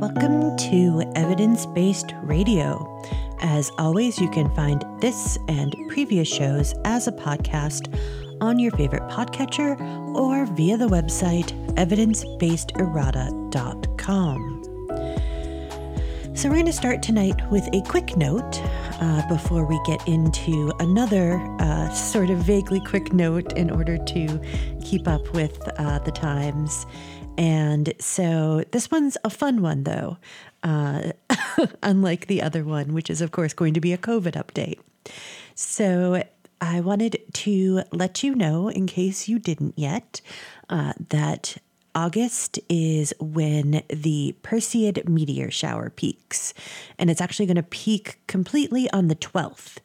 Welcome to Evidence Based Radio. As always, you can find this and previous shows as a podcast on your favorite podcatcher or via the website evidencebasederrata.com. So, we're going to start tonight with a quick note uh, before we get into another uh, sort of vaguely quick note in order to keep up with uh, the times. And so, this one's a fun one, though, uh, unlike the other one, which is, of course, going to be a COVID update. So, I wanted to let you know, in case you didn't yet, uh, that August is when the Perseid meteor shower peaks, and it's actually going to peak completely on the 12th.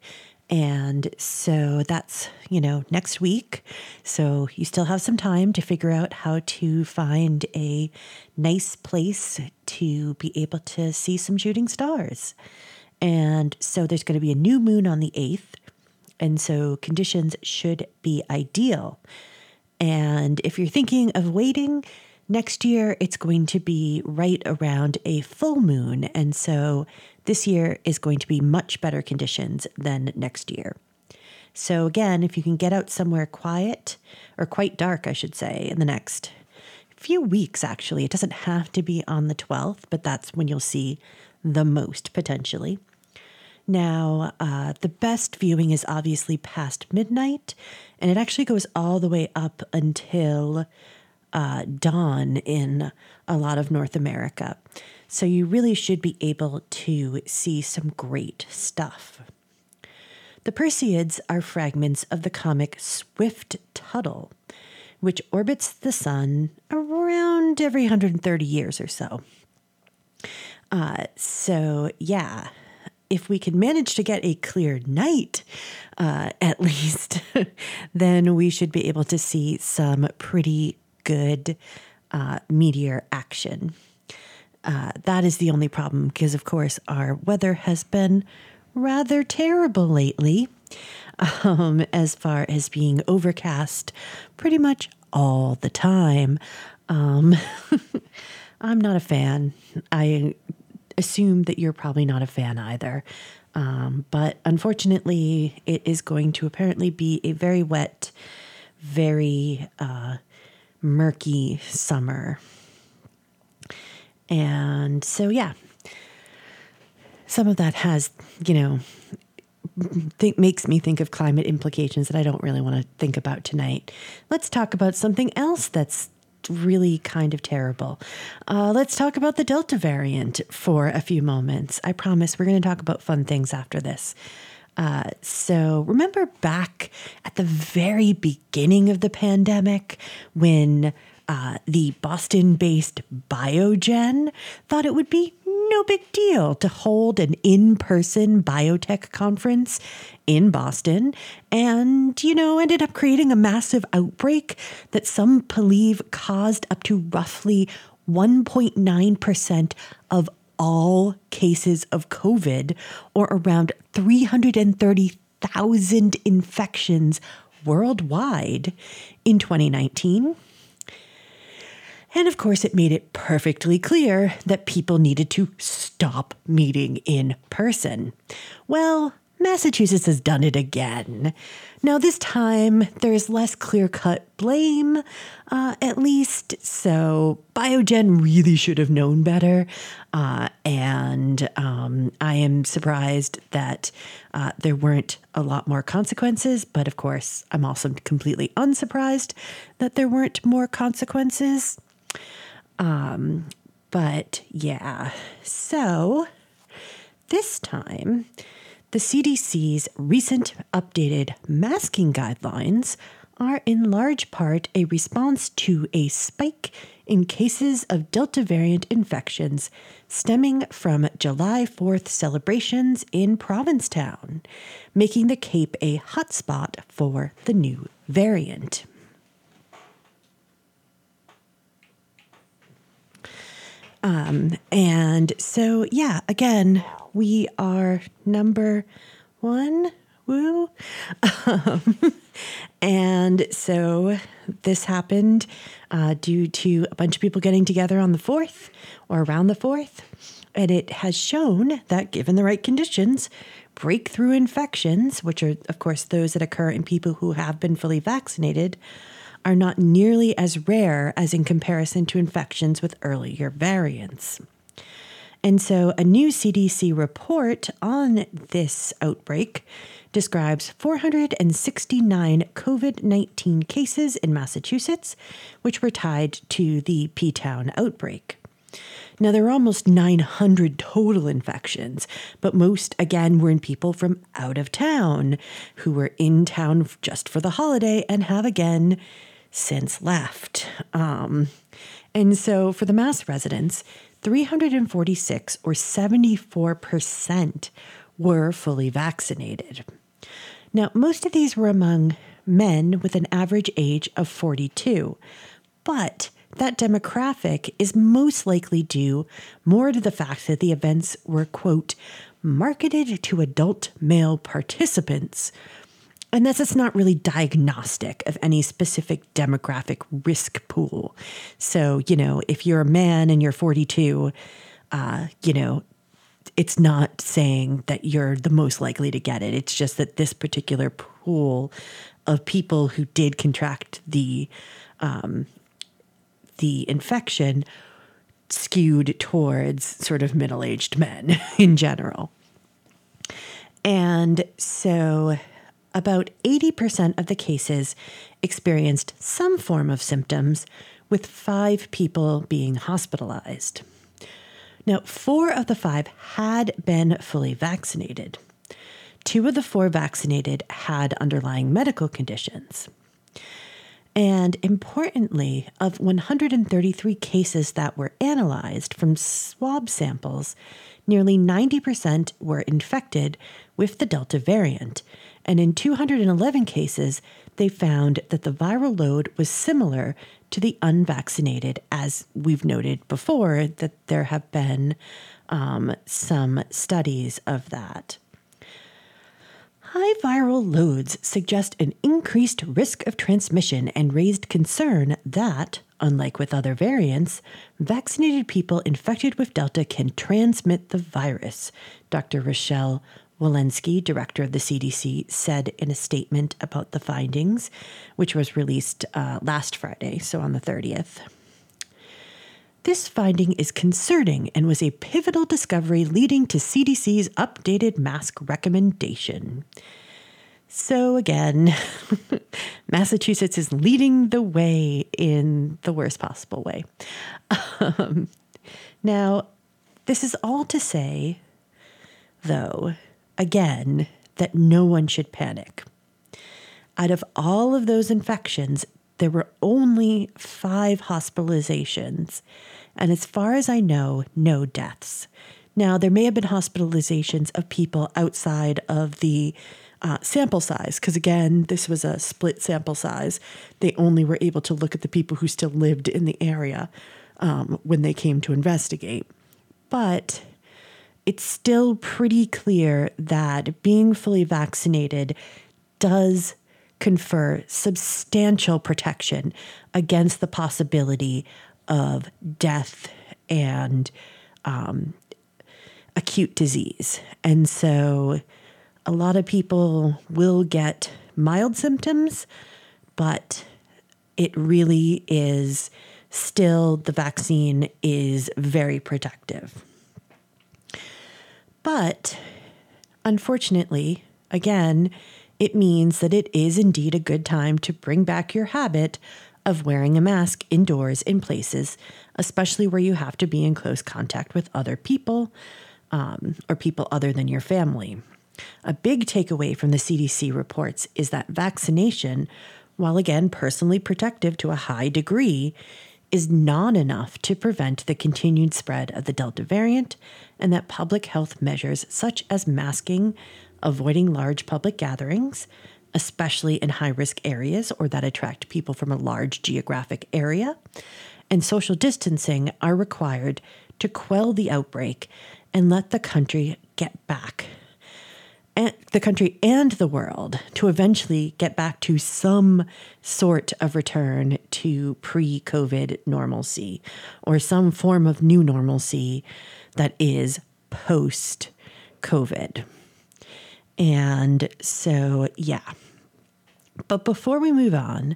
And so that's, you know, next week. So you still have some time to figure out how to find a nice place to be able to see some shooting stars. And so there's going to be a new moon on the 8th. And so conditions should be ideal. And if you're thinking of waiting, next year it's going to be right around a full moon. And so this year is going to be much better conditions than next year. So, again, if you can get out somewhere quiet, or quite dark, I should say, in the next few weeks, actually, it doesn't have to be on the 12th, but that's when you'll see the most potentially. Now, uh, the best viewing is obviously past midnight, and it actually goes all the way up until uh, dawn in a lot of North America. So you really should be able to see some great stuff. The Perseids are fragments of the comet Swift Tuttle, which orbits the sun around every 130 years or so. Uh, so, yeah, if we can manage to get a clear night, uh, at least, then we should be able to see some pretty good uh, meteor action. Uh, that is the only problem because, of course, our weather has been rather terrible lately um, as far as being overcast pretty much all the time. Um, I'm not a fan. I assume that you're probably not a fan either. Um, but unfortunately, it is going to apparently be a very wet, very uh, murky summer. And so, yeah, some of that has, you know, think makes me think of climate implications that I don't really want to think about tonight. Let's talk about something else that's really kind of terrible. Uh, let's talk about the Delta variant for a few moments. I promise we're going to talk about fun things after this. Uh, so, remember back at the very beginning of the pandemic when uh, the Boston based Biogen thought it would be no big deal to hold an in person biotech conference in Boston and, you know, ended up creating a massive outbreak that some believe caused up to roughly 1.9% of all cases of COVID, or around 330,000 infections worldwide in 2019. And of course, it made it perfectly clear that people needed to stop meeting in person. Well, Massachusetts has done it again. Now, this time there's less clear cut blame, uh, at least. So, Biogen really should have known better. Uh, and um, I am surprised that uh, there weren't a lot more consequences. But of course, I'm also completely unsurprised that there weren't more consequences. Um, but yeah, so this time, the CDC's recent updated masking guidelines are in large part a response to a spike in cases of Delta variant infections stemming from July 4th celebrations in Provincetown, making the Cape a hotspot for the new variant. Um, and so, yeah, again, we are number one. Woo. Um, and so this happened uh, due to a bunch of people getting together on the 4th or around the 4th. And it has shown that, given the right conditions, breakthrough infections, which are, of course, those that occur in people who have been fully vaccinated, are not nearly as rare as in comparison to infections with earlier variants. And so, a new CDC report on this outbreak describes 469 COVID 19 cases in Massachusetts, which were tied to the P Town outbreak. Now, there are almost 900 total infections, but most, again, were in people from out of town who were in town just for the holiday and have again since left. Um, and so for the Mass residents, 346 or 74% were fully vaccinated. Now, most of these were among men with an average age of 42, but that demographic is most likely due more to the fact that the events were, quote, marketed to adult male participants and this is not really diagnostic of any specific demographic risk pool. So, you know, if you're a man and you're 42, uh, you know, it's not saying that you're the most likely to get it. It's just that this particular pool of people who did contract the um, the infection skewed towards sort of middle aged men in general. And so about 80% of the cases experienced some form of symptoms, with five people being hospitalized. Now, four of the five had been fully vaccinated. Two of the four vaccinated had underlying medical conditions. And importantly, of 133 cases that were analyzed from swab samples, nearly 90% were infected with the Delta variant, and in 211 cases, they found that the viral load was similar to the unvaccinated, as we've noted before, that there have been um, some studies of that. High viral loads suggest an increased risk of transmission and raised concern that, unlike with other variants, vaccinated people infected with Delta can transmit the virus, Dr. Rochelle Walensky, director of the CDC, said in a statement about the findings, which was released uh, last Friday, so on the 30th. This finding is concerning and was a pivotal discovery leading to CDC's updated mask recommendation. So, again, Massachusetts is leading the way in the worst possible way. Um, now, this is all to say, though, again that no one should panic. Out of all of those infections, there were only five hospitalizations, and as far as I know, no deaths. Now, there may have been hospitalizations of people outside of the uh, sample size, because again, this was a split sample size. They only were able to look at the people who still lived in the area um, when they came to investigate. But it's still pretty clear that being fully vaccinated does confer substantial protection against the possibility of death and um, acute disease. And so a lot of people will get mild symptoms, but it really is still the vaccine is very protective. But unfortunately, again, it means that it is indeed a good time to bring back your habit of wearing a mask indoors in places, especially where you have to be in close contact with other people um, or people other than your family. A big takeaway from the CDC reports is that vaccination, while again personally protective to a high degree, is not enough to prevent the continued spread of the Delta variant, and that public health measures such as masking, avoiding large public gatherings, especially in high risk areas or that attract people from a large geographic area, and social distancing are required to quell the outbreak and let the country get back and the country and the world to eventually get back to some sort of return to pre COVID normalcy or some form of new normalcy that is post COVID. And so, yeah. But before we move on,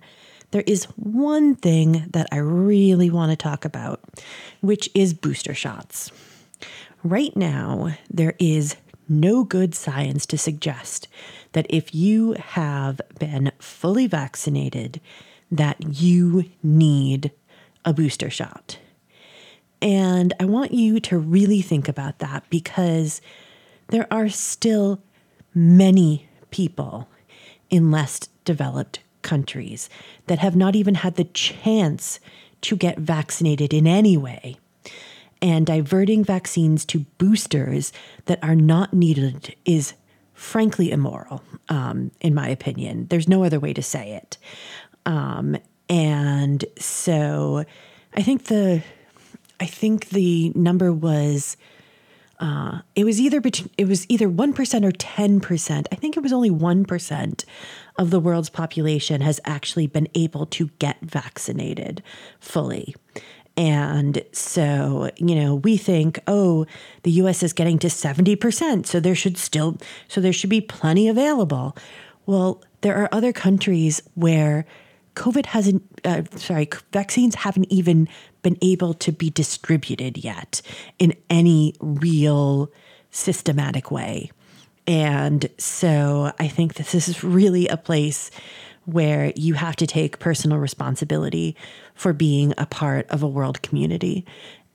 there is one thing that I really want to talk about, which is booster shots. Right now, there is no good science to suggest that if you have been fully vaccinated, that you need a booster shot. And I want you to really think about that because there are still many people in less developed countries that have not even had the chance to get vaccinated in any way and diverting vaccines to boosters that are not needed is frankly immoral, um, in my opinion. There's no other way to say it. Um, and so I think the I think the number was uh, it was either between, it was either one percent or ten percent. I think it was only one percent of the world's population has actually been able to get vaccinated fully. And so, you know, we think, oh, the US is getting to 70%, so there should still so there should be plenty available. Well, there are other countries where COVID hasn't uh, sorry, vaccines haven't even been able to be distributed yet in any real systematic way. And so I think that this is really a place where you have to take personal responsibility for being a part of a world community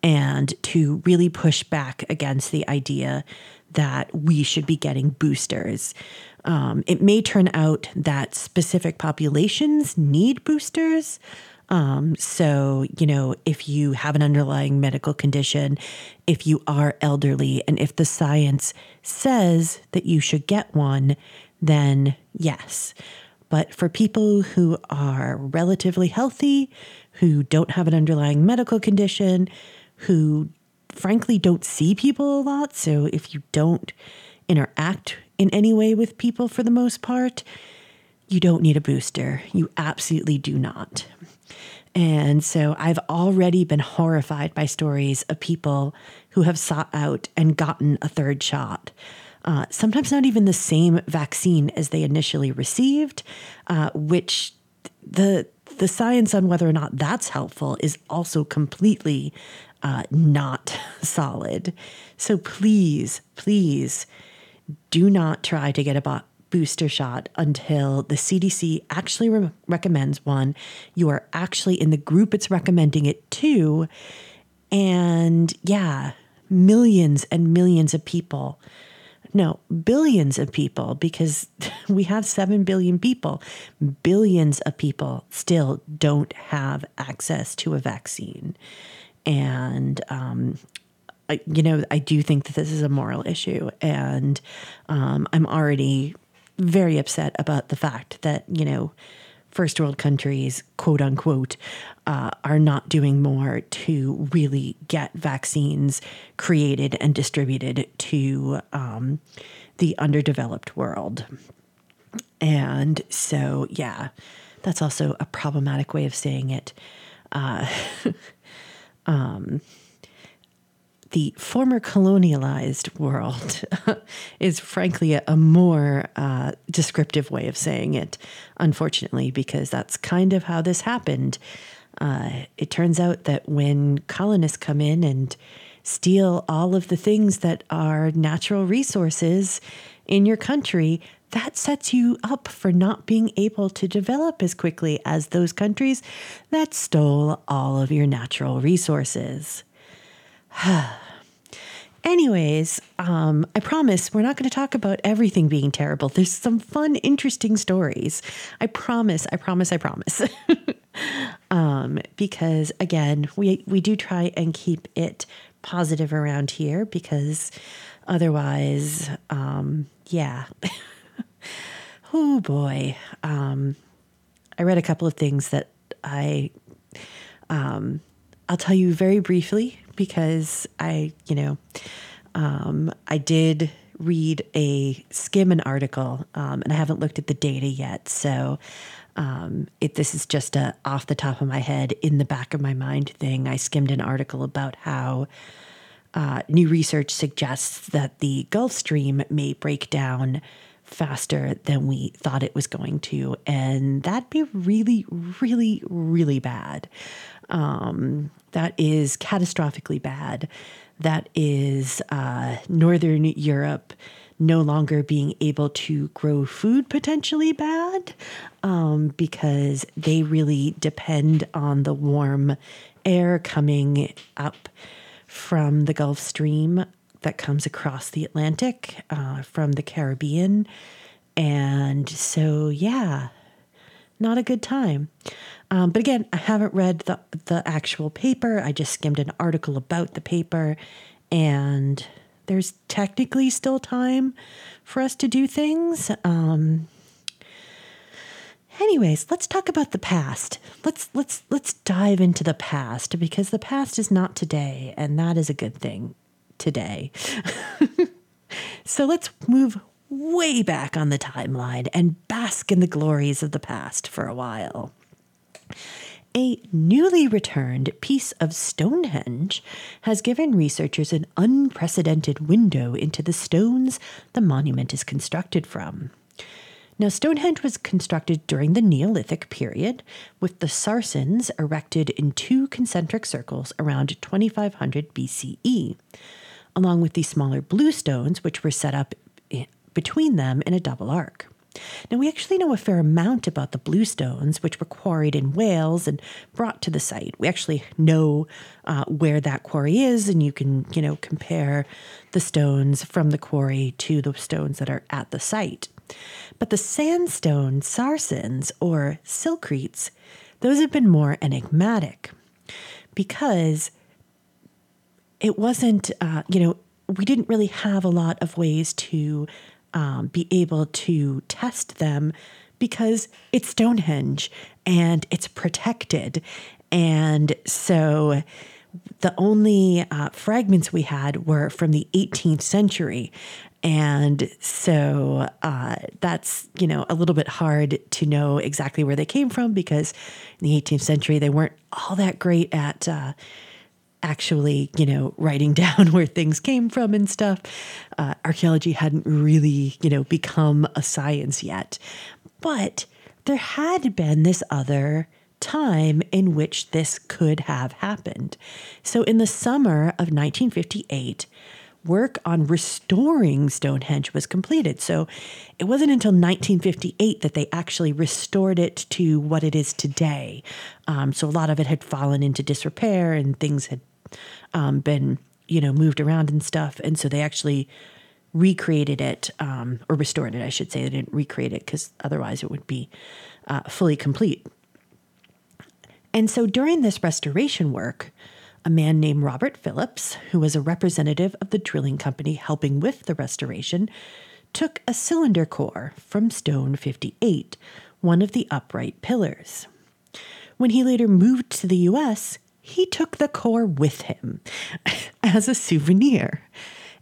and to really push back against the idea that we should be getting boosters. Um, it may turn out that specific populations need boosters. Um, so, you know, if you have an underlying medical condition, if you are elderly, and if the science says that you should get one, then yes. But for people who are relatively healthy, who don't have an underlying medical condition, who frankly don't see people a lot, so if you don't interact in any way with people for the most part, you don't need a booster. You absolutely do not. And so I've already been horrified by stories of people who have sought out and gotten a third shot uh, sometimes not even the same vaccine as they initially received, uh, which the the science on whether or not that's helpful is also completely uh, not solid. So please, please do not try to get a booster shot until the CDC actually re- recommends one. You are actually in the group it's recommending it to. And yeah, millions and millions of people no, billions of people, because we have 7 billion people. Billions of people still don't have access to a vaccine. And, um, I, you know, I do think that this is a moral issue. And um, I'm already very upset about the fact that, you know, first world countries, quote unquote, uh, are not doing more to really get vaccines created and distributed to um, the underdeveloped world. And so, yeah, that's also a problematic way of saying it. Uh, um, the former colonialized world is frankly a, a more uh, descriptive way of saying it, unfortunately, because that's kind of how this happened. Uh, it turns out that when colonists come in and steal all of the things that are natural resources in your country, that sets you up for not being able to develop as quickly as those countries that stole all of your natural resources. Anyways, um, I promise we're not going to talk about everything being terrible. There's some fun, interesting stories. I promise, I promise, I promise. um, because again, we, we do try and keep it positive around here because otherwise, um, yeah. oh boy. Um, I read a couple of things that I, um, I'll tell you very briefly because I, you know, um, I did read a skim an article, um, and I haven't looked at the data yet. So um, it, this is just a off the top of my head, in the back of my mind thing. I skimmed an article about how uh, new research suggests that the Gulf Stream may break down faster than we thought it was going to. And that'd be really, really, really bad. Um, that is catastrophically bad. That is uh, Northern Europe no longer being able to grow food potentially bad um, because they really depend on the warm air coming up from the Gulf Stream that comes across the Atlantic uh, from the Caribbean. And so, yeah, not a good time. Um, but again, I haven't read the, the actual paper. I just skimmed an article about the paper, and there's technically still time for us to do things. Um, anyways, let's talk about the past. Let's let's let's dive into the past because the past is not today, and that is a good thing today. so let's move way back on the timeline and bask in the glories of the past for a while. A newly returned piece of Stonehenge has given researchers an unprecedented window into the stones the monument is constructed from. Now, Stonehenge was constructed during the Neolithic period, with the Sarsens erected in two concentric circles around 2500 BCE along with the smaller blue stones, which were set up between them in a double arc. Now, we actually know a fair amount about the bluestones, which were quarried in Wales and brought to the site. We actually know uh, where that quarry is, and you can, you know, compare the stones from the quarry to the stones that are at the site. But the sandstone sarsens or silcretes, those have been more enigmatic because it wasn't, uh, you know, we didn't really have a lot of ways to um, be able to test them because it's Stonehenge and it's protected. And so the only uh, fragments we had were from the 18th century. And so uh, that's, you know, a little bit hard to know exactly where they came from because in the 18th century, they weren't all that great at uh, actually, you know, writing down where things came from and stuff. Uh, archaeology hadn't really, you know, become a science yet. But there had been this other time in which this could have happened. So in the summer of 1958, work on restoring Stonehenge was completed. So it wasn't until 1958 that they actually restored it to what it is today. Um, so a lot of it had fallen into disrepair and things had um, been you know moved around and stuff, and so they actually recreated it um, or restored it. I should say they didn't recreate it because otherwise it would be uh, fully complete. And so during this restoration work, a man named Robert Phillips, who was a representative of the drilling company helping with the restoration, took a cylinder core from Stone 58, one of the upright pillars. When he later moved to the US, he took the core with him as a souvenir.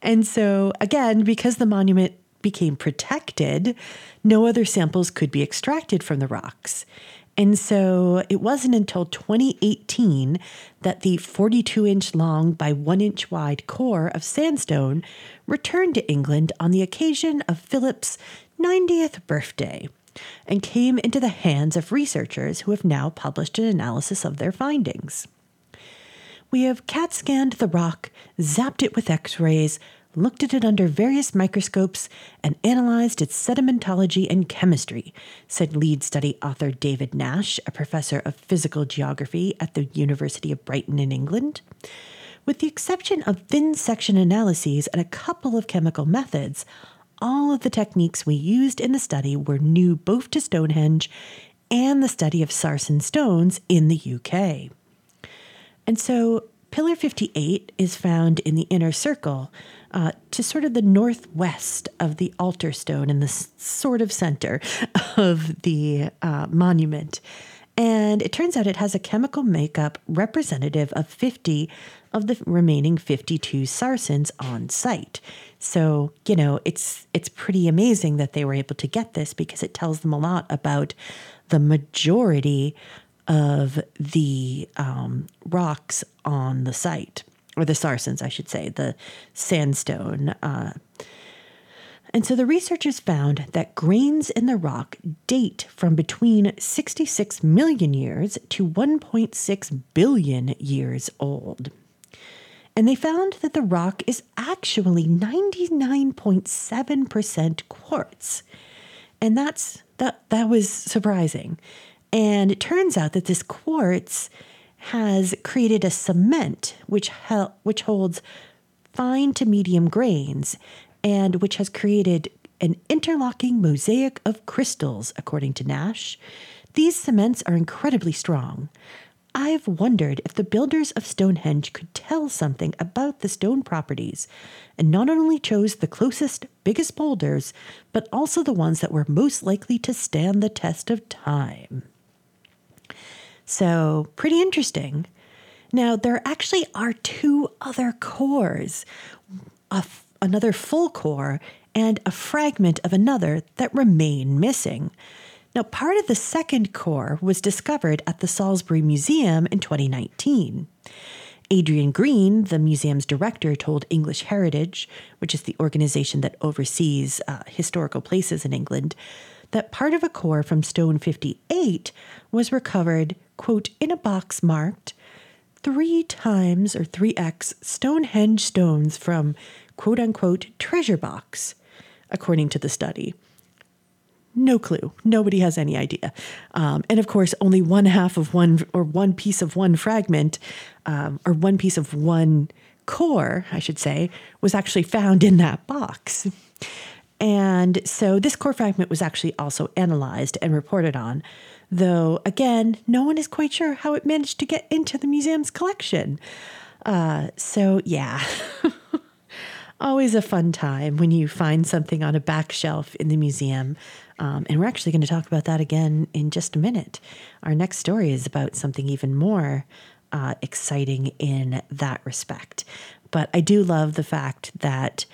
And so, again, because the monument became protected, no other samples could be extracted from the rocks. And so it wasn't until 2018 that the 42 inch long by 1 inch wide core of sandstone returned to England on the occasion of Phillips' 90th birthday and came into the hands of researchers who have now published an analysis of their findings. We have CAT scanned the rock, zapped it with x rays, looked at it under various microscopes, and analyzed its sedimentology and chemistry, said lead study author David Nash, a professor of physical geography at the University of Brighton in England. With the exception of thin section analyses and a couple of chemical methods, all of the techniques we used in the study were new both to Stonehenge and the study of Sarsen stones in the UK. And so Pillar 58 is found in the inner circle uh, to sort of the northwest of the altar stone in the sort of center of the uh, monument. And it turns out it has a chemical makeup representative of 50 of the remaining 52 sarsens on site. So, you know, it's it's pretty amazing that they were able to get this because it tells them a lot about the majority of the um, rocks on the site, or the sarsens, I should say, the sandstone. Uh, and so the researchers found that grains in the rock date from between 66 million years to 1.6 billion years old. And they found that the rock is actually 99.7% quartz. And that's that that was surprising. And it turns out that this quartz has created a cement which hel- which holds fine to medium grains and which has created an interlocking mosaic of crystals, according to Nash. These cements are incredibly strong. I've wondered if the builders of Stonehenge could tell something about the stone properties and not only chose the closest, biggest boulders, but also the ones that were most likely to stand the test of time. So, pretty interesting. Now, there actually are two other cores another full core and a fragment of another that remain missing. Now, part of the second core was discovered at the Salisbury Museum in 2019. Adrian Green, the museum's director, told English Heritage, which is the organization that oversees uh, historical places in England, that part of a core from Stone 58 was recovered, quote, in a box marked three times or 3x Stonehenge stones from quote unquote treasure box, according to the study. No clue. Nobody has any idea. Um, and of course, only one half of one or one piece of one fragment um, or one piece of one core, I should say, was actually found in that box. And so this core fragment was actually also analyzed and reported on, though, again, no one is quite sure how it managed to get into the museum's collection. Uh, so, yeah. always a fun time when you find something on a back shelf in the museum. Um, and we're actually going to talk about that again in just a minute. Our next story is about something even more uh, exciting in that respect. But I do love the fact that,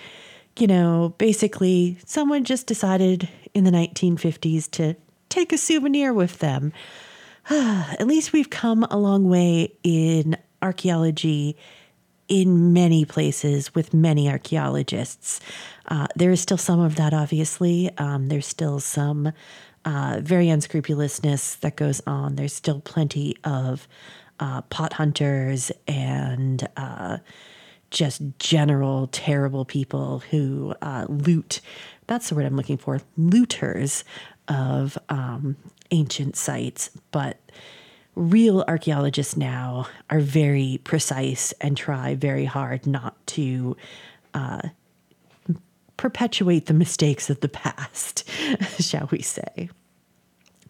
you know, basically someone just decided in the 1950s to take a souvenir with them. At least we've come a long way in archaeology in many places with many archaeologists. Uh, there is still some of that, obviously. Um, there's still some uh, very unscrupulousness that goes on. There's still plenty of uh, pot hunters and uh, just general terrible people who uh, loot. That's the word I'm looking for looters of um, ancient sites. But real archaeologists now are very precise and try very hard not to uh, perpetuate the mistakes of the past, shall we say.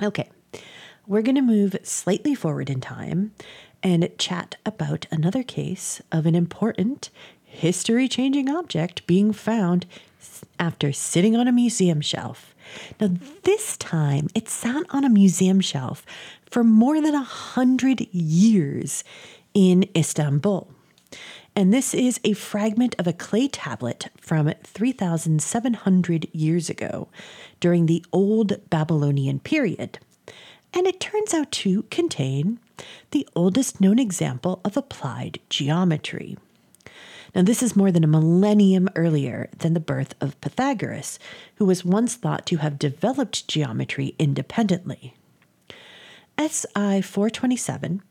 Okay, we're going to move slightly forward in time and chat about another case of an important history changing object being found after sitting on a museum shelf. Now, this time it sat on a museum shelf for more than a hundred years in Istanbul. And this is a fragment of a clay tablet from 3,700 years ago during the Old Babylonian period. And it turns out to contain the oldest known example of applied geometry. Now, this is more than a millennium earlier than the birth of Pythagoras, who was once thought to have developed geometry independently. SI 427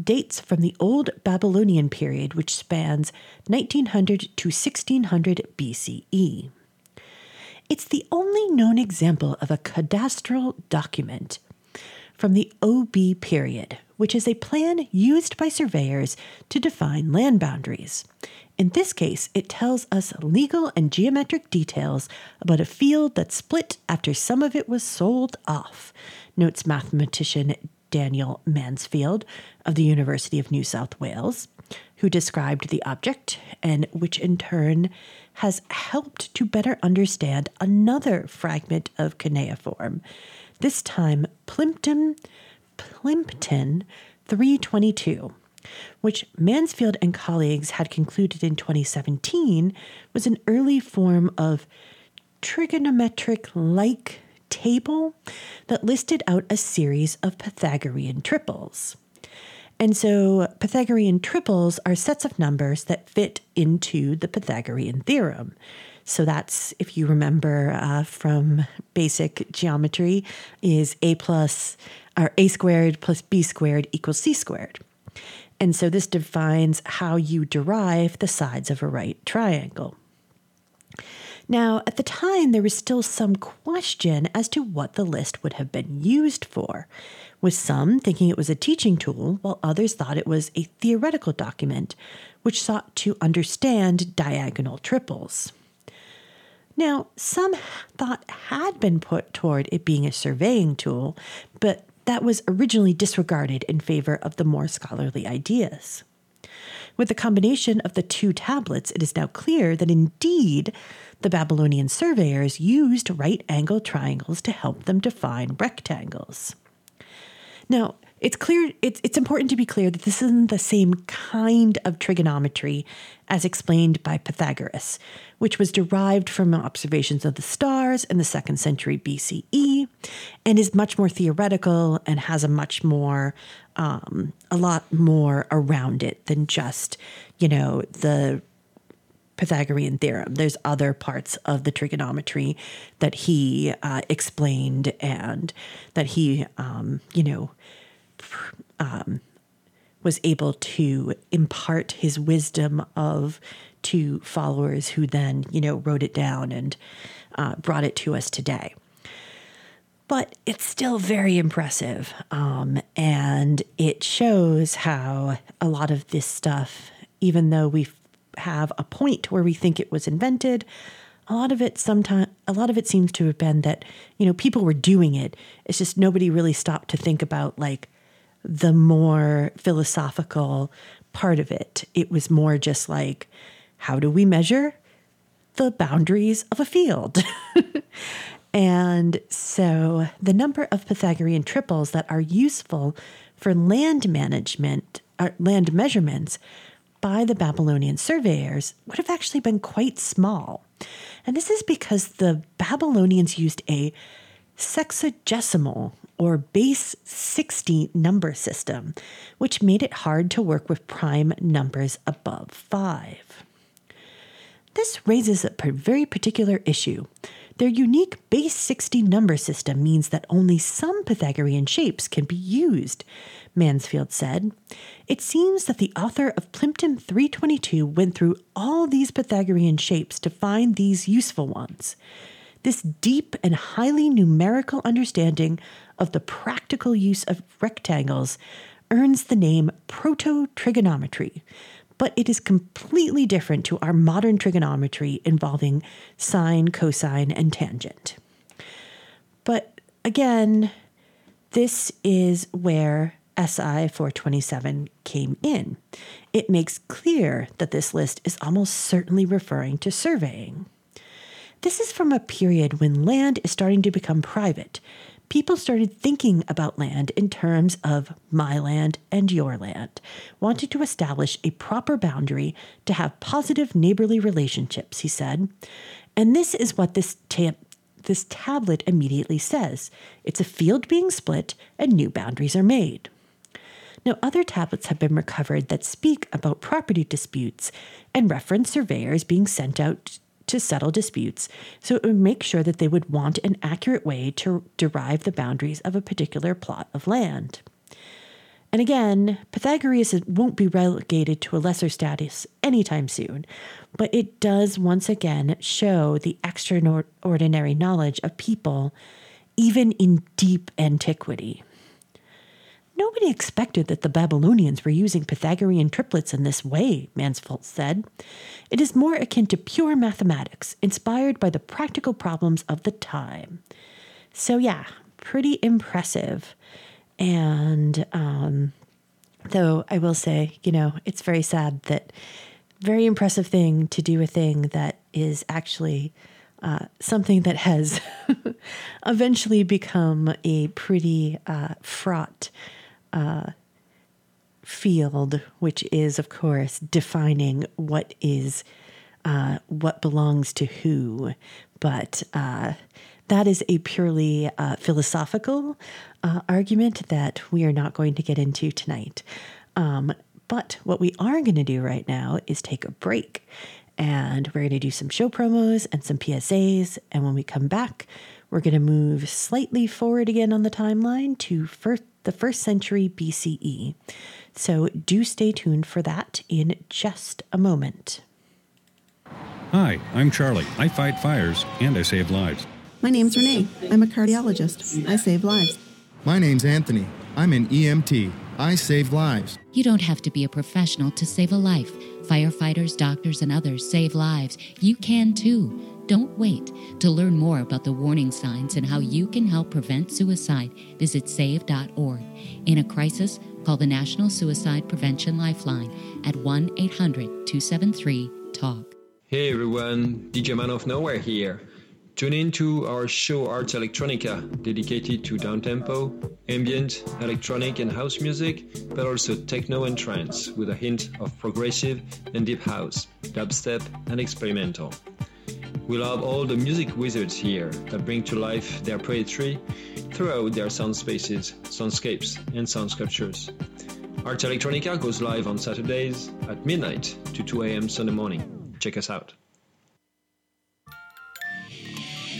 dates from the Old Babylonian period, which spans 1900 to 1600 BCE. It's the only known example of a cadastral document from the OB period, which is a plan used by surveyors to define land boundaries. In this case, it tells us legal and geometric details about a field that split after some of it was sold off, notes mathematician Daniel Mansfield of the University of New South Wales, who described the object and which in turn has helped to better understand another fragment of cuneiform, this time Plimpton Plimpton 322, which Mansfield and colleagues had concluded in 2017 was an early form of trigonometric like table that listed out a series of Pythagorean triples. And so Pythagorean triples are sets of numbers that fit into the Pythagorean theorem. So that's, if you remember uh, from basic geometry, is a plus or a squared plus b squared equals c squared. And so this defines how you derive the sides of a right triangle. Now, at the time, there was still some question as to what the list would have been used for, with some thinking it was a teaching tool, while others thought it was a theoretical document which sought to understand diagonal triples. Now, some thought had been put toward it being a surveying tool, but that was originally disregarded in favor of the more scholarly ideas. With the combination of the two tablets, it is now clear that indeed the Babylonian surveyors used right angle triangles to help them define rectangles. Now, it's clear it's, it's important to be clear that this isn't the same kind of trigonometry as explained by Pythagoras, which was derived from observations of the stars in the second century BCE and is much more theoretical and has a much more um, a lot more around it than just you know the Pythagorean theorem. There's other parts of the trigonometry that he uh, explained and that he, um, you know, um, was able to impart his wisdom of to followers who then, you know, wrote it down and uh, brought it to us today. But it's still very impressive. Um, and it shows how a lot of this stuff, even though we have a point where we think it was invented, a lot of it sometimes a lot of it seems to have been that you know people were doing it it's just nobody really stopped to think about like the more philosophical part of it. It was more just like, how do we measure the boundaries of a field? and so the number of Pythagorean triples that are useful for land management, uh, land measurements by the Babylonian surveyors would have actually been quite small. And this is because the Babylonians used a sexagesimal or base 60 number system, which made it hard to work with prime numbers above 5. This raises a very particular issue. Their unique base 60 number system means that only some Pythagorean shapes can be used, Mansfield said. It seems that the author of Plimpton 322 went through all these Pythagorean shapes to find these useful ones. This deep and highly numerical understanding of the practical use of rectangles earns the name proto trigonometry, but it is completely different to our modern trigonometry involving sine, cosine, and tangent. But again, this is where SI 427 came in. It makes clear that this list is almost certainly referring to surveying. This is from a period when land is starting to become private. People started thinking about land in terms of my land and your land, wanting to establish a proper boundary to have positive neighborly relationships, he said. And this is what this this tablet immediately says. It's a field being split and new boundaries are made. Now, other tablets have been recovered that speak about property disputes and reference surveyors being sent out to settle disputes, so it would make sure that they would want an accurate way to derive the boundaries of a particular plot of land. And again, Pythagoras won't be relegated to a lesser status anytime soon, but it does once again show the extraordinary knowledge of people even in deep antiquity. Nobody expected that the Babylonians were using Pythagorean triplets in this way, Mansfield said. It is more akin to pure mathematics, inspired by the practical problems of the time. So, yeah, pretty impressive. And um, though I will say, you know, it's very sad that very impressive thing to do a thing that is actually uh, something that has eventually become a pretty uh, fraught uh, field, which is, of course, defining what is uh, what belongs to who. But uh, that is a purely uh, philosophical uh, argument that we are not going to get into tonight. Um, but what we are going to do right now is take a break. And we're going to do some show promos and some PSAs. And when we come back, we're going to move slightly forward again on the timeline to first, the first century BCE. So do stay tuned for that in just a moment. Hi, I'm Charlie. I fight fires and I save lives. My name's Renee. I'm a cardiologist. I save lives. My name's Anthony. I'm an EMT. I save lives. You don't have to be a professional to save a life. Firefighters, doctors, and others save lives. You can too. Don't wait. To learn more about the warning signs and how you can help prevent suicide, visit save.org. In a crisis, call the National Suicide Prevention Lifeline at 1 800 273 TALK. Hey everyone, DJ Man of Nowhere here. Tune in to our show Ars Electronica, dedicated to downtempo, ambient, electronic, and house music, but also techno and trance, with a hint of progressive and deep house, dubstep, and experimental. We love all the music wizards here that bring to life their poetry throughout their sound spaces, soundscapes, and sound sculptures. Ars Electronica goes live on Saturdays at midnight to 2 a.m. Sunday morning. Check us out.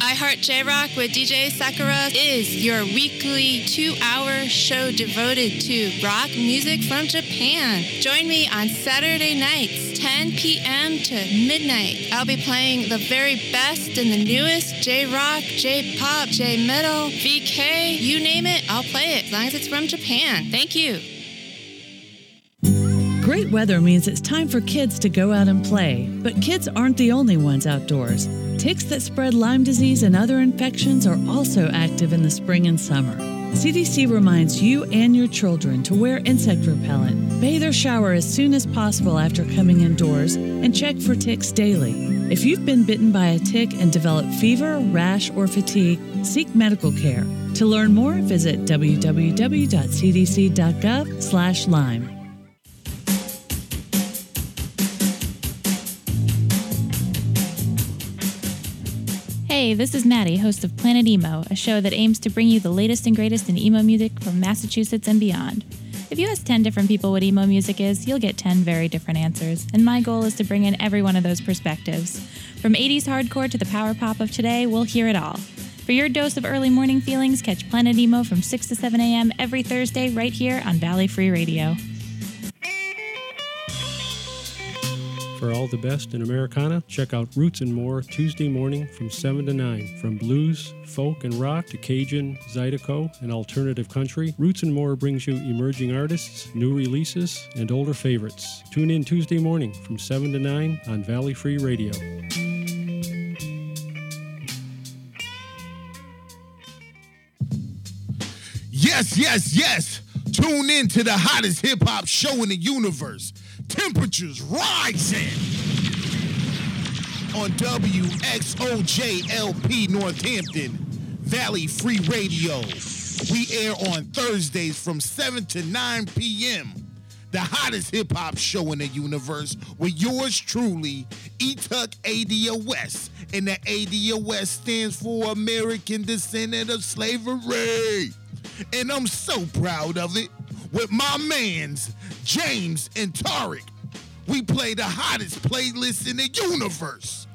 I Heart J Rock with DJ Sakura is your weekly two hour show devoted to rock music from Japan. Join me on Saturday nights, 10 p.m. to midnight. I'll be playing the very best and the newest J Rock, J Pop, J Metal, VK, you name it, I'll play it as long as it's from Japan. Thank you. Great weather means it's time for kids to go out and play, but kids aren't the only ones outdoors. Ticks that spread Lyme disease and other infections are also active in the spring and summer. CDC reminds you and your children to wear insect repellent, bathe or shower as soon as possible after coming indoors, and check for ticks daily. If you've been bitten by a tick and developed fever, rash, or fatigue, seek medical care. To learn more, visit www.cdc.gov/lyme. Hey, this is Maddie, host of Planet Emo, a show that aims to bring you the latest and greatest in emo music from Massachusetts and beyond. If you ask 10 different people what emo music is, you'll get 10 very different answers, and my goal is to bring in every one of those perspectives. From 80s hardcore to the power pop of today, we'll hear it all. For your dose of early morning feelings, catch Planet Emo from 6 to 7 a.m. every Thursday right here on Valley Free Radio. For all the best in Americana, check out Roots and More Tuesday morning from 7 to 9. From blues, folk, and rock to Cajun, Zydeco, and alternative country, Roots and More brings you emerging artists, new releases, and older favorites. Tune in Tuesday morning from 7 to 9 on Valley Free Radio. Yes, yes, yes. Tune in to the hottest hip hop show in the universe temperatures rising on WXOJLP Northampton, Valley Free Radio. We air on Thursdays from 7 to 9 p.m. The hottest hip hop show in the universe with yours truly, E-Tuck ADOS. And the ADOS stands for American Descendant of Slavery. And I'm so proud of it with my mans, James and Tariq. We play the hottest playlist in the universe.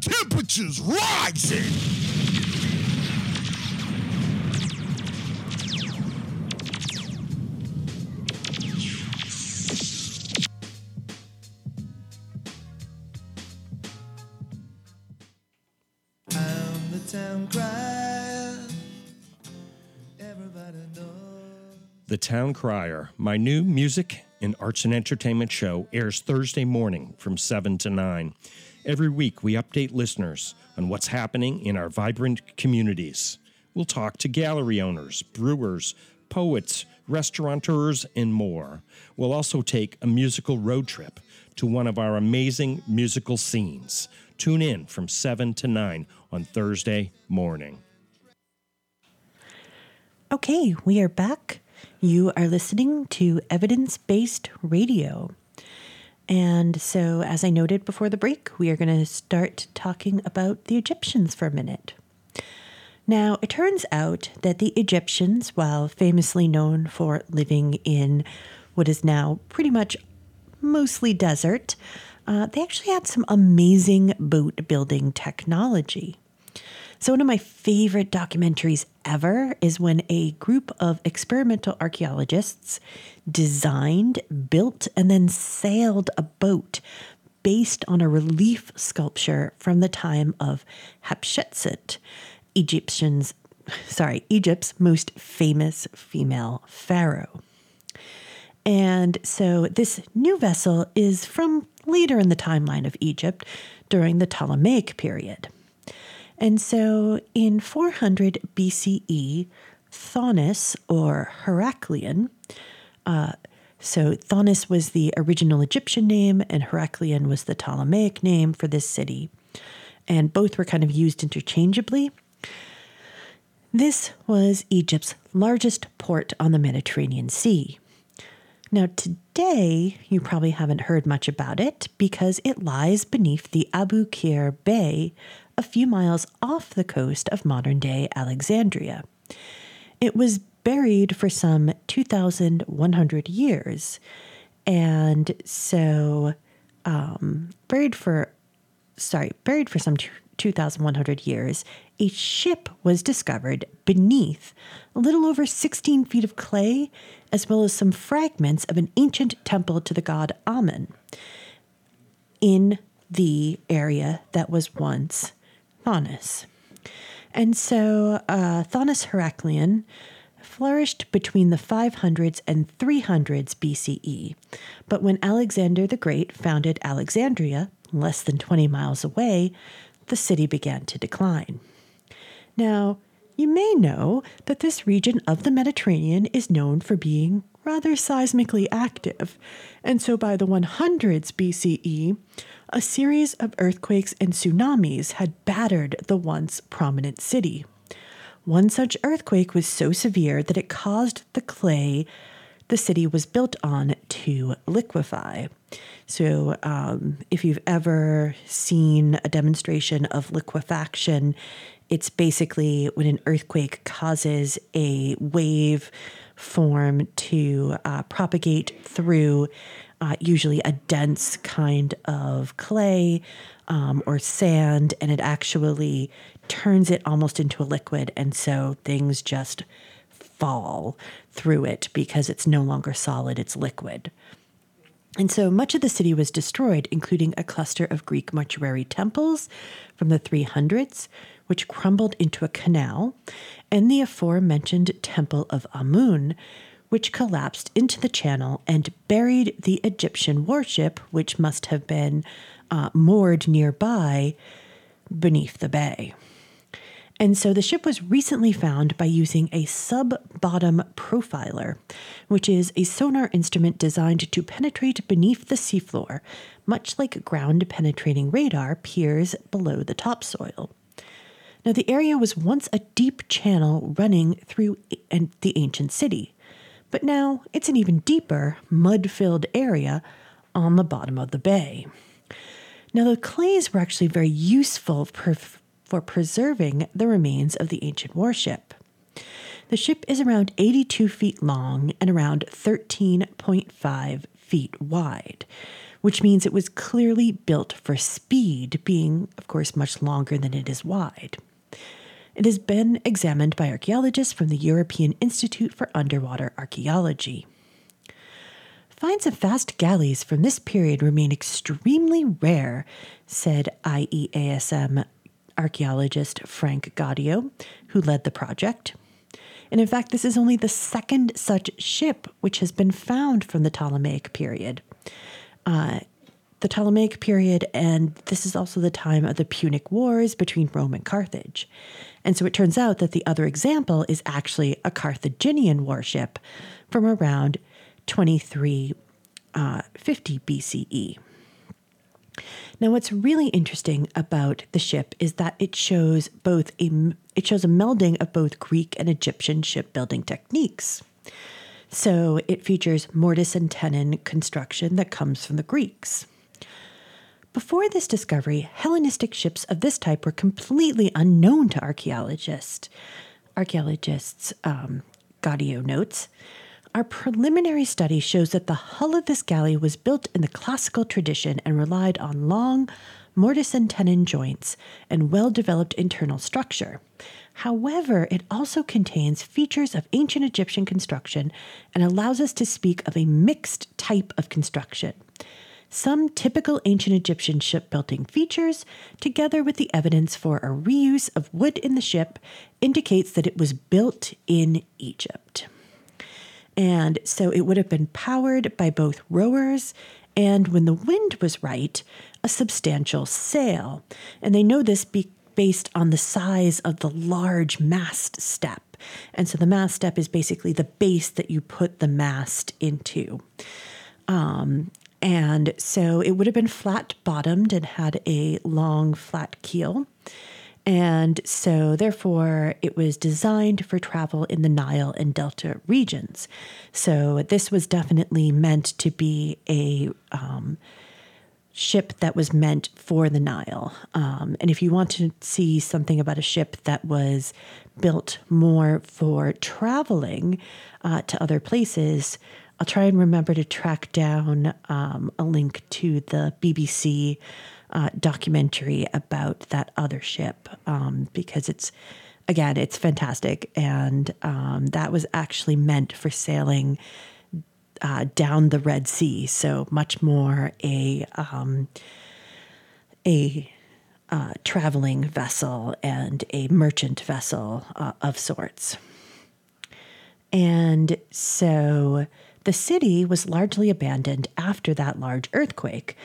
Temperatures rising. Town. The Town Crier, my new music and arts and entertainment show, airs Thursday morning from 7 to 9. Every week, we update listeners on what's happening in our vibrant communities. We'll talk to gallery owners, brewers, poets, restaurateurs, and more. We'll also take a musical road trip to one of our amazing musical scenes Tune in from 7 to 9 on Thursday morning. Okay, we are back. You are listening to evidence based radio. And so, as I noted before the break, we are going to start talking about the Egyptians for a minute. Now, it turns out that the Egyptians, while famously known for living in what is now pretty much mostly desert, uh, they actually had some amazing boat building technology. So, one of my favorite documentaries ever is when a group of experimental archaeologists designed, built, and then sailed a boat based on a relief sculpture from the time of Hatshepsut, Egyptians, sorry, Egypt's most famous female pharaoh. And so this new vessel is from later in the timeline of Egypt during the Ptolemaic period. And so in 400 BCE, Thonis or Heracleion, uh, so Thonis was the original Egyptian name, and Heracleion was the Ptolemaic name for this city. And both were kind of used interchangeably. This was Egypt's largest port on the Mediterranean Sea. Now, today, you probably haven't heard much about it because it lies beneath the Abu Qir Bay, a few miles off the coast of modern day Alexandria. It was buried for some 2,100 years. And so, um, buried for, sorry, buried for some 2,100 years, a ship was discovered beneath a little over 16 feet of clay, as well as some fragments of an ancient temple to the god Amun in the area that was once Thonis. And so uh, Thonis Heracleion flourished between the 500s and 300s BCE. But when Alexander the Great founded Alexandria, less than 20 miles away, the city began to decline. Now, you may know that this region of the Mediterranean is known for being rather seismically active, and so by the 100s BCE, a series of earthquakes and tsunamis had battered the once prominent city. One such earthquake was so severe that it caused the clay the city was built on to liquefy. So, um, if you've ever seen a demonstration of liquefaction, it's basically when an earthquake causes a wave form to uh, propagate through uh, usually a dense kind of clay um, or sand, and it actually turns it almost into a liquid. And so things just fall through it because it's no longer solid, it's liquid. And so much of the city was destroyed, including a cluster of Greek mortuary temples from the 300s, which crumbled into a canal, and the aforementioned Temple of Amun, which collapsed into the channel and buried the Egyptian warship, which must have been uh, moored nearby beneath the bay. And so the ship was recently found by using a sub bottom profiler, which is a sonar instrument designed to penetrate beneath the seafloor, much like ground penetrating radar peers below the topsoil. Now, the area was once a deep channel running through the ancient city, but now it's an even deeper, mud filled area on the bottom of the bay. Now, the clays were actually very useful for for preserving the remains of the ancient warship. The ship is around 82 feet long and around 13.5 feet wide, which means it was clearly built for speed, being, of course, much longer than it is wide. It has been examined by archaeologists from the European Institute for Underwater Archaeology. Finds of fast galleys from this period remain extremely rare, said IEASM archaeologist Franck Goddio, who led the project. And in fact, this is only the second such ship which has been found from the Ptolemaic period. Uh, the Ptolemaic period, and this is also the time of the Punic Wars between Rome and Carthage. And so it turns out that the other example is actually a Carthaginian warship from around 2350 uh, BCE. Now, what's really interesting about the ship is that it shows both a it shows a melding of both Greek and Egyptian shipbuilding techniques. So it features mortise and tenon construction that comes from the Greeks. Before this discovery, Hellenistic ships of this type were completely unknown to archaeologists. Archaeologists, um, Goddio notes, our preliminary study shows that the hull of this galley was built in the classical tradition and relied on long mortise and tenon joints and well developed internal structure. However, it also contains features of ancient Egyptian construction and allows us to speak of a mixed type of construction. Some typical ancient Egyptian shipbuilding features, together with the evidence for a reuse of wood in the ship, indicates that it was built in Egypt. And so it would have been powered by both rowers and, when the wind was right, a substantial sail. And they know this be- based on the size of the large mast step. And so the mast step is basically the base that you put the mast into. Um, and so it would have been flat bottomed and had a long, flat keel. And so, therefore, it was designed for travel in the Nile and Delta regions. So, this was definitely meant to be a um, ship that was meant for the Nile. Um, and if you want to see something about a ship that was built more for traveling uh, to other places, I'll try and remember to track down um, a link to the BBC uh, documentary about that other ship um, because it's again it's fantastic and um, that was actually meant for sailing uh, down the Red Sea, so much more a um, a uh, traveling vessel and a merchant vessel uh, of sorts. And so the city was largely abandoned after that large earthquake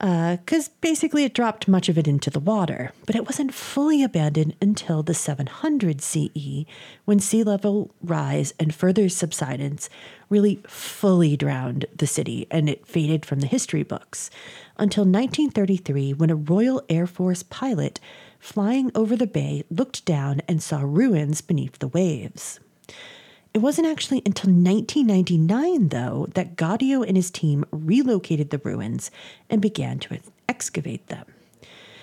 because uh, basically it dropped much of it into the water, but it wasn't fully abandoned until the 700 CE when sea level rise and further subsidence really fully drowned the city and it faded from the history books until 1933 when a Royal Air Force pilot flying over the bay looked down and saw ruins beneath the waves. It wasn't actually until 1999, though, that Goddio and his team relocated the ruins and began to excavate them.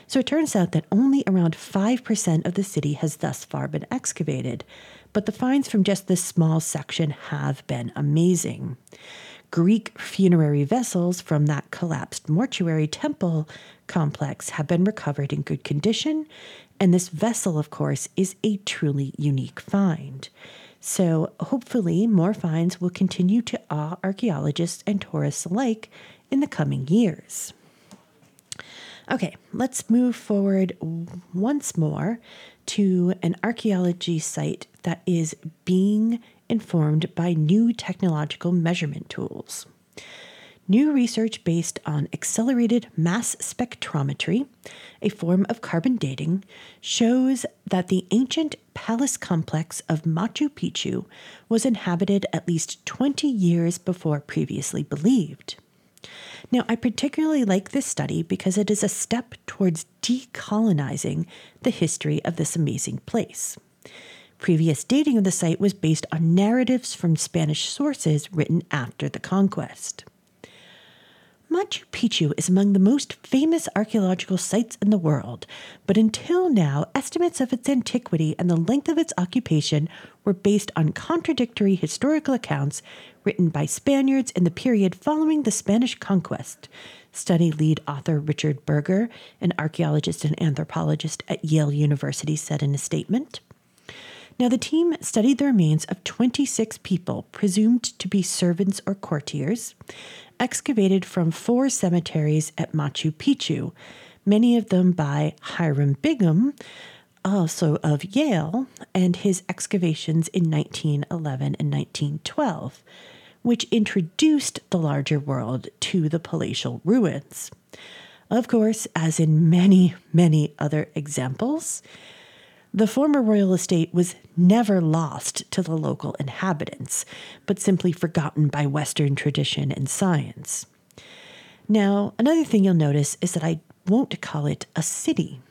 So it turns out that only around 5% of the city has thus far been excavated, but the finds from just this small section have been amazing. Greek funerary vessels from that collapsed mortuary temple complex have been recovered in good condition, and this vessel, of course, is a truly unique find. So, hopefully, more finds will continue to awe archaeologists and tourists alike in the coming years. Okay, let's move forward once more to an archaeology site that is being informed by new technological measurement tools. New research based on accelerated mass spectrometry, a form of carbon dating, shows that the ancient palace complex of Machu Picchu was inhabited at least 20 years before previously believed. Now, I particularly like this study because it is a step towards decolonizing the history of this amazing place. Previous dating of the site was based on narratives from Spanish sources written after the conquest. Machu Picchu is among the most famous archaeological sites in the world, but until now, estimates of its antiquity and the length of its occupation were based on contradictory historical accounts written by Spaniards in the period following the Spanish conquest. Study lead author Richard Burger, an archaeologist and anthropologist at Yale University, said in a statement. Now, the team studied the remains of 26 people presumed to be servants or courtiers excavated from four cemeteries at Machu Picchu, many of them by Hiram Bingham, also of Yale, and his excavations in 1911 and 1912, which introduced the larger world to the palatial ruins. Of course, as in many, many other examples, the former royal estate was never lost to the local inhabitants, but simply forgotten by Western tradition and science. Now, another thing you'll notice is that I won't call it a city.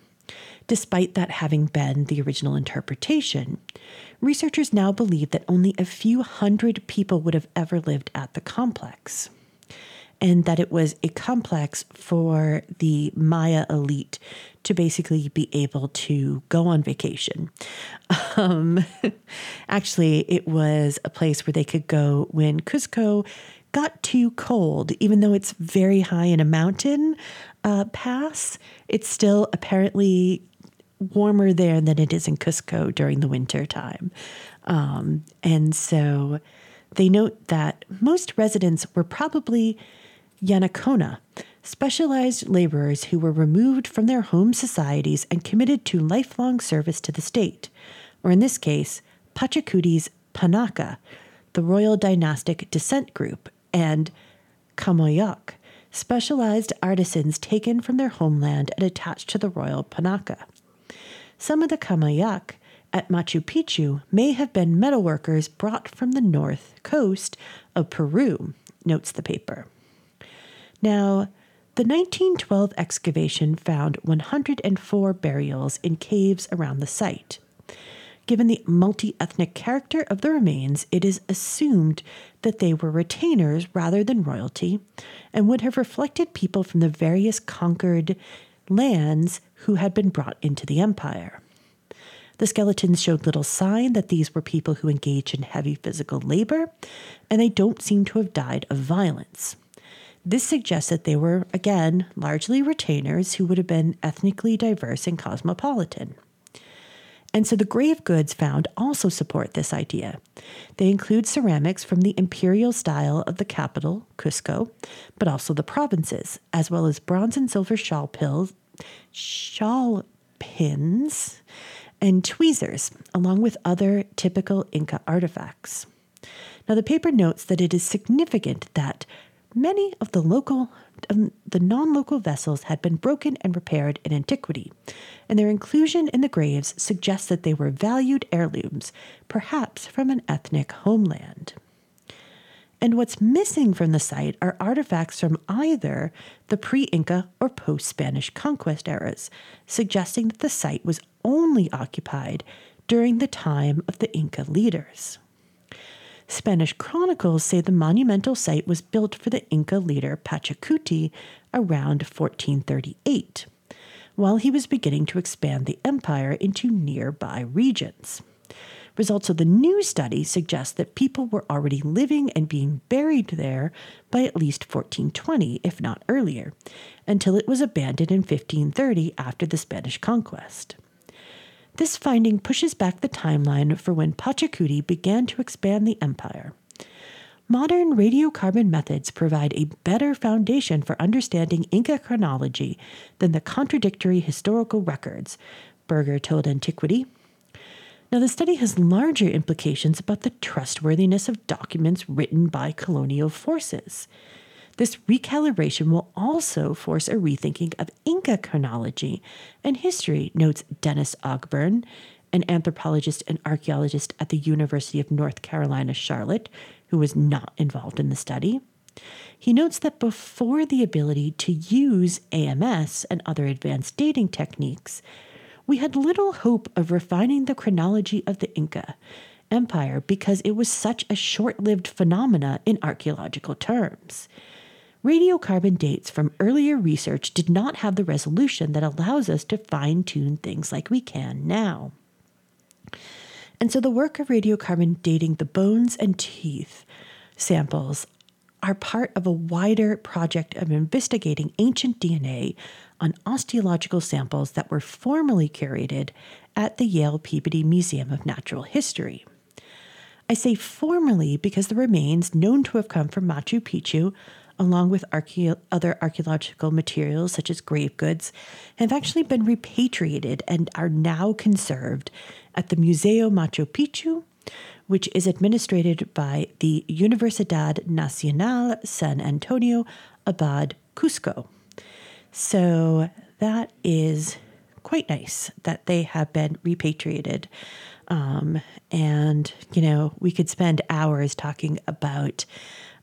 Despite that having been the original interpretation, researchers now believe that only a few hundred people would have ever lived at the complex, and that it was a complex for the Maya elite to basically be able to go on vacation. Um, actually, it was a place where they could go when Cusco got too cold, even though it's very high in a mountain uh, pass. It's still apparently warmer there than it is in Cusco during the winter time. Um, and so they note that most residents were probably Yanacona, specialized laborers who were removed from their home societies and committed to lifelong service to the state, or in this case, Pachacuti's Panaka, the royal dynastic descent group, and Kamayoq, specialized artisans taken from their homeland and attached to the royal Panaka. Some of the Kamayoq at Machu Picchu may have been metalworkers brought from the north coast of Peru, notes the paper. Now, the 1912 excavation found 104 burials in caves around the site. Given the multi ethnic character of the remains, it is assumed that they were retainers rather than royalty and would have reflected people from the various conquered lands who had been brought into the empire. The skeletons showed little sign that these were people who engaged in heavy physical labor, and they don't seem to have died of violence. This suggests that they were, again, largely retainers who would have been ethnically diverse and cosmopolitan. And so the grave goods found also support this idea. They include ceramics from the imperial style of the capital, Cusco, but also the provinces, as well as bronze and silver shawl pills, shawl pins, and tweezers, along with other typical Inca artifacts. Now, the paper notes that it is significant that many of the local um, the non-local vessels had been broken and repaired in antiquity, and their inclusion in the graves suggests that they were valued heirlooms, perhaps from an ethnic homeland. And what's missing from the site are artifacts from either the pre Inca or post Spanish conquest eras, suggesting that the site was only occupied during the time of the Inca leaders. Spanish chronicles say the monumental site was built for the Inca leader Pachacuti around 1438, while he was beginning to expand the empire into nearby regions. Results of the new study suggest that people were already living and being buried there by at least 1420, if not earlier, until it was abandoned in 1530 after the Spanish conquest. This finding pushes back the timeline for when Pachacuti began to expand the empire. Modern radiocarbon methods provide a better foundation for understanding Inca chronology than the contradictory historical records, Burger told Antiquity. Now, the study has larger implications about the trustworthiness of documents written by colonial forces. This recalibration will also force a rethinking of Inca chronology and history, notes Dennis Ogburn, an anthropologist and archaeologist at the University of North Carolina, Charlotte, who was not involved in the study. He notes that before the ability to use AMS and other advanced dating techniques, we had little hope of refining the chronology of the Inca Empire because it was such a short lived phenomena in archaeological terms. Radiocarbon dates from earlier research did not have the resolution that allows us to fine tune things like we can now. And so the work of radiocarbon dating the bones and teeth samples are part of a wider project of investigating ancient DNA on osteological samples that were formerly curated at the Yale Peabody Museum of Natural History. I say formerly because the remains known to have come from Machu Picchu along with archae- other archaeological materials such as grave goods, have actually been repatriated and are now conserved at the Museo Machu Picchu, which is administered by the Universidad Nacional San Antonio Abad Cusco. So that is quite nice that they have been repatriated. Um, and, you know, we could spend hours talking about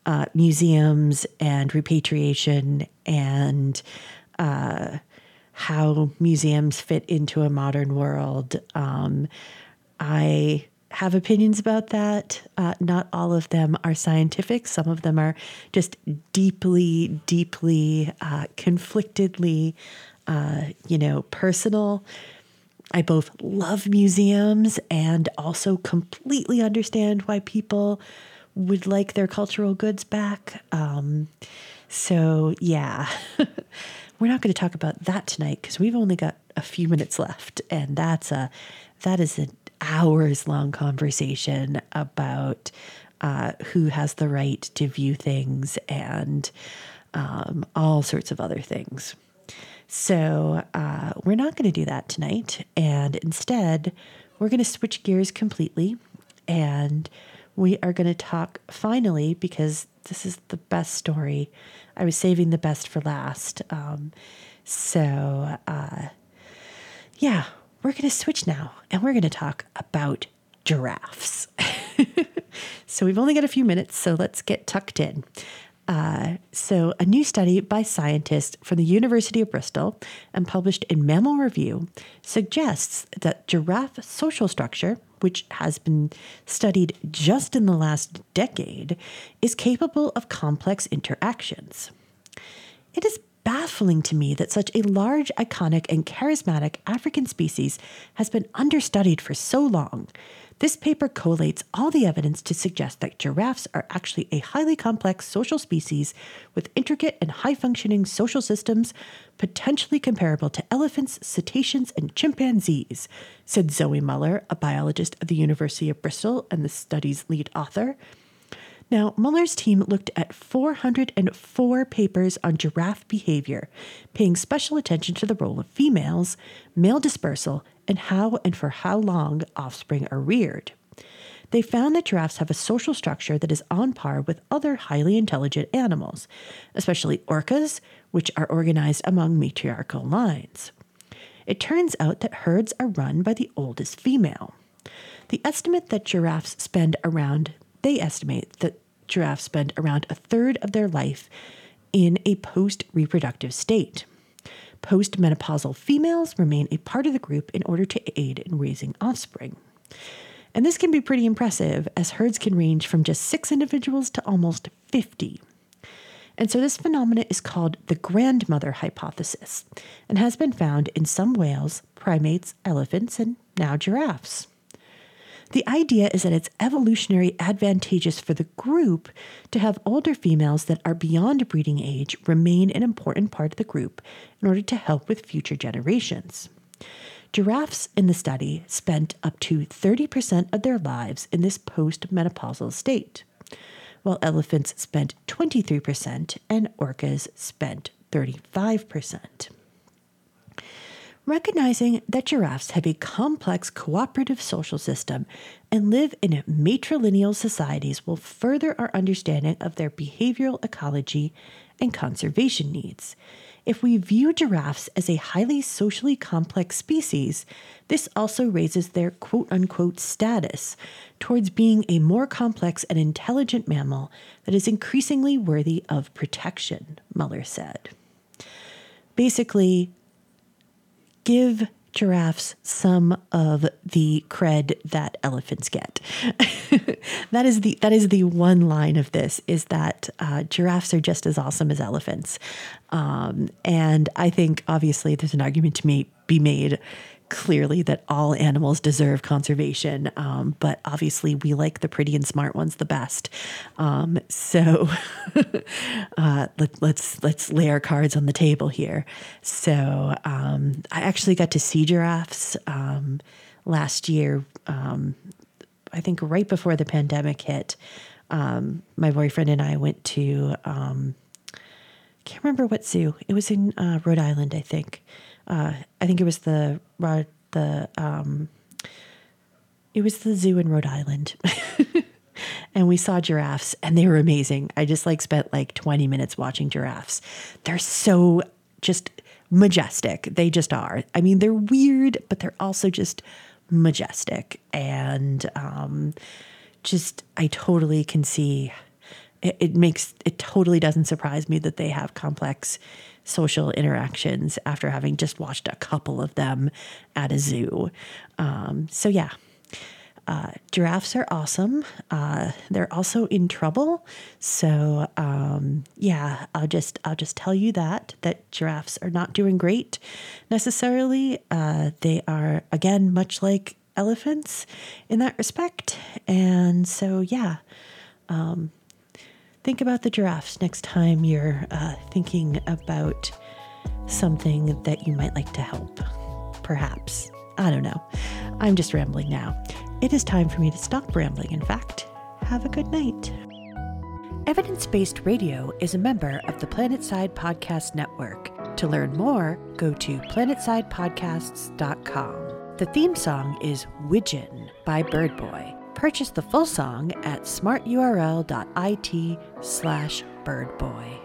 uh, museums and repatriation and uh, how museums fit into a modern world. Um, I have opinions about that. Uh, not all of them are scientific. Some of them are just deeply, deeply, uh, conflictedly, uh, you know, personal. I both love museums and also completely understand why people would like their cultural goods back. Um, so, yeah, we're not going to talk about that tonight because we've only got a few minutes left, and that's a that is an hours long conversation about uh, who has the right to view things and um, all sorts of other things. So, uh, we're not going to do that tonight. And instead, we're going to switch gears completely. And we are going to talk finally, because this is the best story. I was saving the best for last. Um, so, uh, yeah, we're going to switch now and we're going to talk about giraffes. so, we've only got a few minutes, so let's get tucked in. Uh, so, a new study by scientists from the University of Bristol and published in Mammal Review suggests that giraffe social structure, which has been studied just in the last decade, is capable of complex interactions. It is baffling to me that such a large, iconic, and charismatic African species has been understudied for so long. This paper collates all the evidence to suggest that giraffes are actually a highly complex social species with intricate and high functioning social systems, potentially comparable to elephants, cetaceans, and chimpanzees, said Zoe Muller, a biologist at the University of Bristol and the study's lead author. Now, Muller's team looked at 404 papers on giraffe behavior, paying special attention to the role of females, male dispersal, and how and for how long offspring are reared. They found that giraffes have a social structure that is on par with other highly intelligent animals, especially orcas, which are organized among matriarchal lines. It turns out that herds are run by the oldest female. The estimate that giraffes spend around they estimate that giraffes spend around a third of their life in a post reproductive state. Postmenopausal females remain a part of the group in order to aid in raising offspring. And this can be pretty impressive, as herds can range from just six individuals to almost 50. And so this phenomenon is called the grandmother hypothesis and has been found in some whales, primates, elephants, and now giraffes. The idea is that it's evolutionary advantageous for the group to have older females that are beyond breeding age remain an important part of the group in order to help with future generations. Giraffes in the study spent up to 30% of their lives in this postmenopausal state, while elephants spent 23% and orcas spent 35%. Recognizing that giraffes have a complex cooperative social system and live in matrilineal societies will further our understanding of their behavioral ecology and conservation needs. If we view giraffes as a highly socially complex species, this also raises their quote unquote status towards being a more complex and intelligent mammal that is increasingly worthy of protection, Muller said. Basically, give giraffes some of the cred that elephants get. that is the that is the one line of this is that uh, giraffes are just as awesome as elephants, um, and I think obviously there's an argument to be made clearly that all animals deserve conservation, um, but obviously we like the pretty and smart ones the best. Um, so uh, let, us let's, let's lay our cards on the table here. So um, I actually got to see giraffes um, last year. Um, I think right before the pandemic hit. Um, my boyfriend and I went to. I can't remember what zoo. It was in uh, Rhode Island, I think uh, I think it was the the um, it was the zoo in Rhode Island. and we saw giraffes and they were amazing. I just like spent like 20 minutes watching giraffes. They're so just majestic. They just are. I mean, they're weird, but they're also just majestic and um, just I totally can see it, it makes it totally doesn't surprise me that they have complex social interactions after having just watched a couple of them at a zoo. Um, so yeah, uh, giraffes are awesome. Uh, they're also in trouble. So um, yeah, I'll just I'll just tell you that that giraffes are not doing great necessarily. Uh, they are again much like elephants in that respect, and so yeah. Um, think about the giraffes next time you're uh, thinking about something that you might like to help. Perhaps. I don't know. I'm just rambling now. It is time for me to stop rambling, in fact. Have a good night. Evidence Based Radio is a member of the Planetside Podcast Network. To learn more, go to planetsidepodcasts.com. The theme song is Widgeon by Birdboy. Purchase the full song at smarturl.it slash birdboy.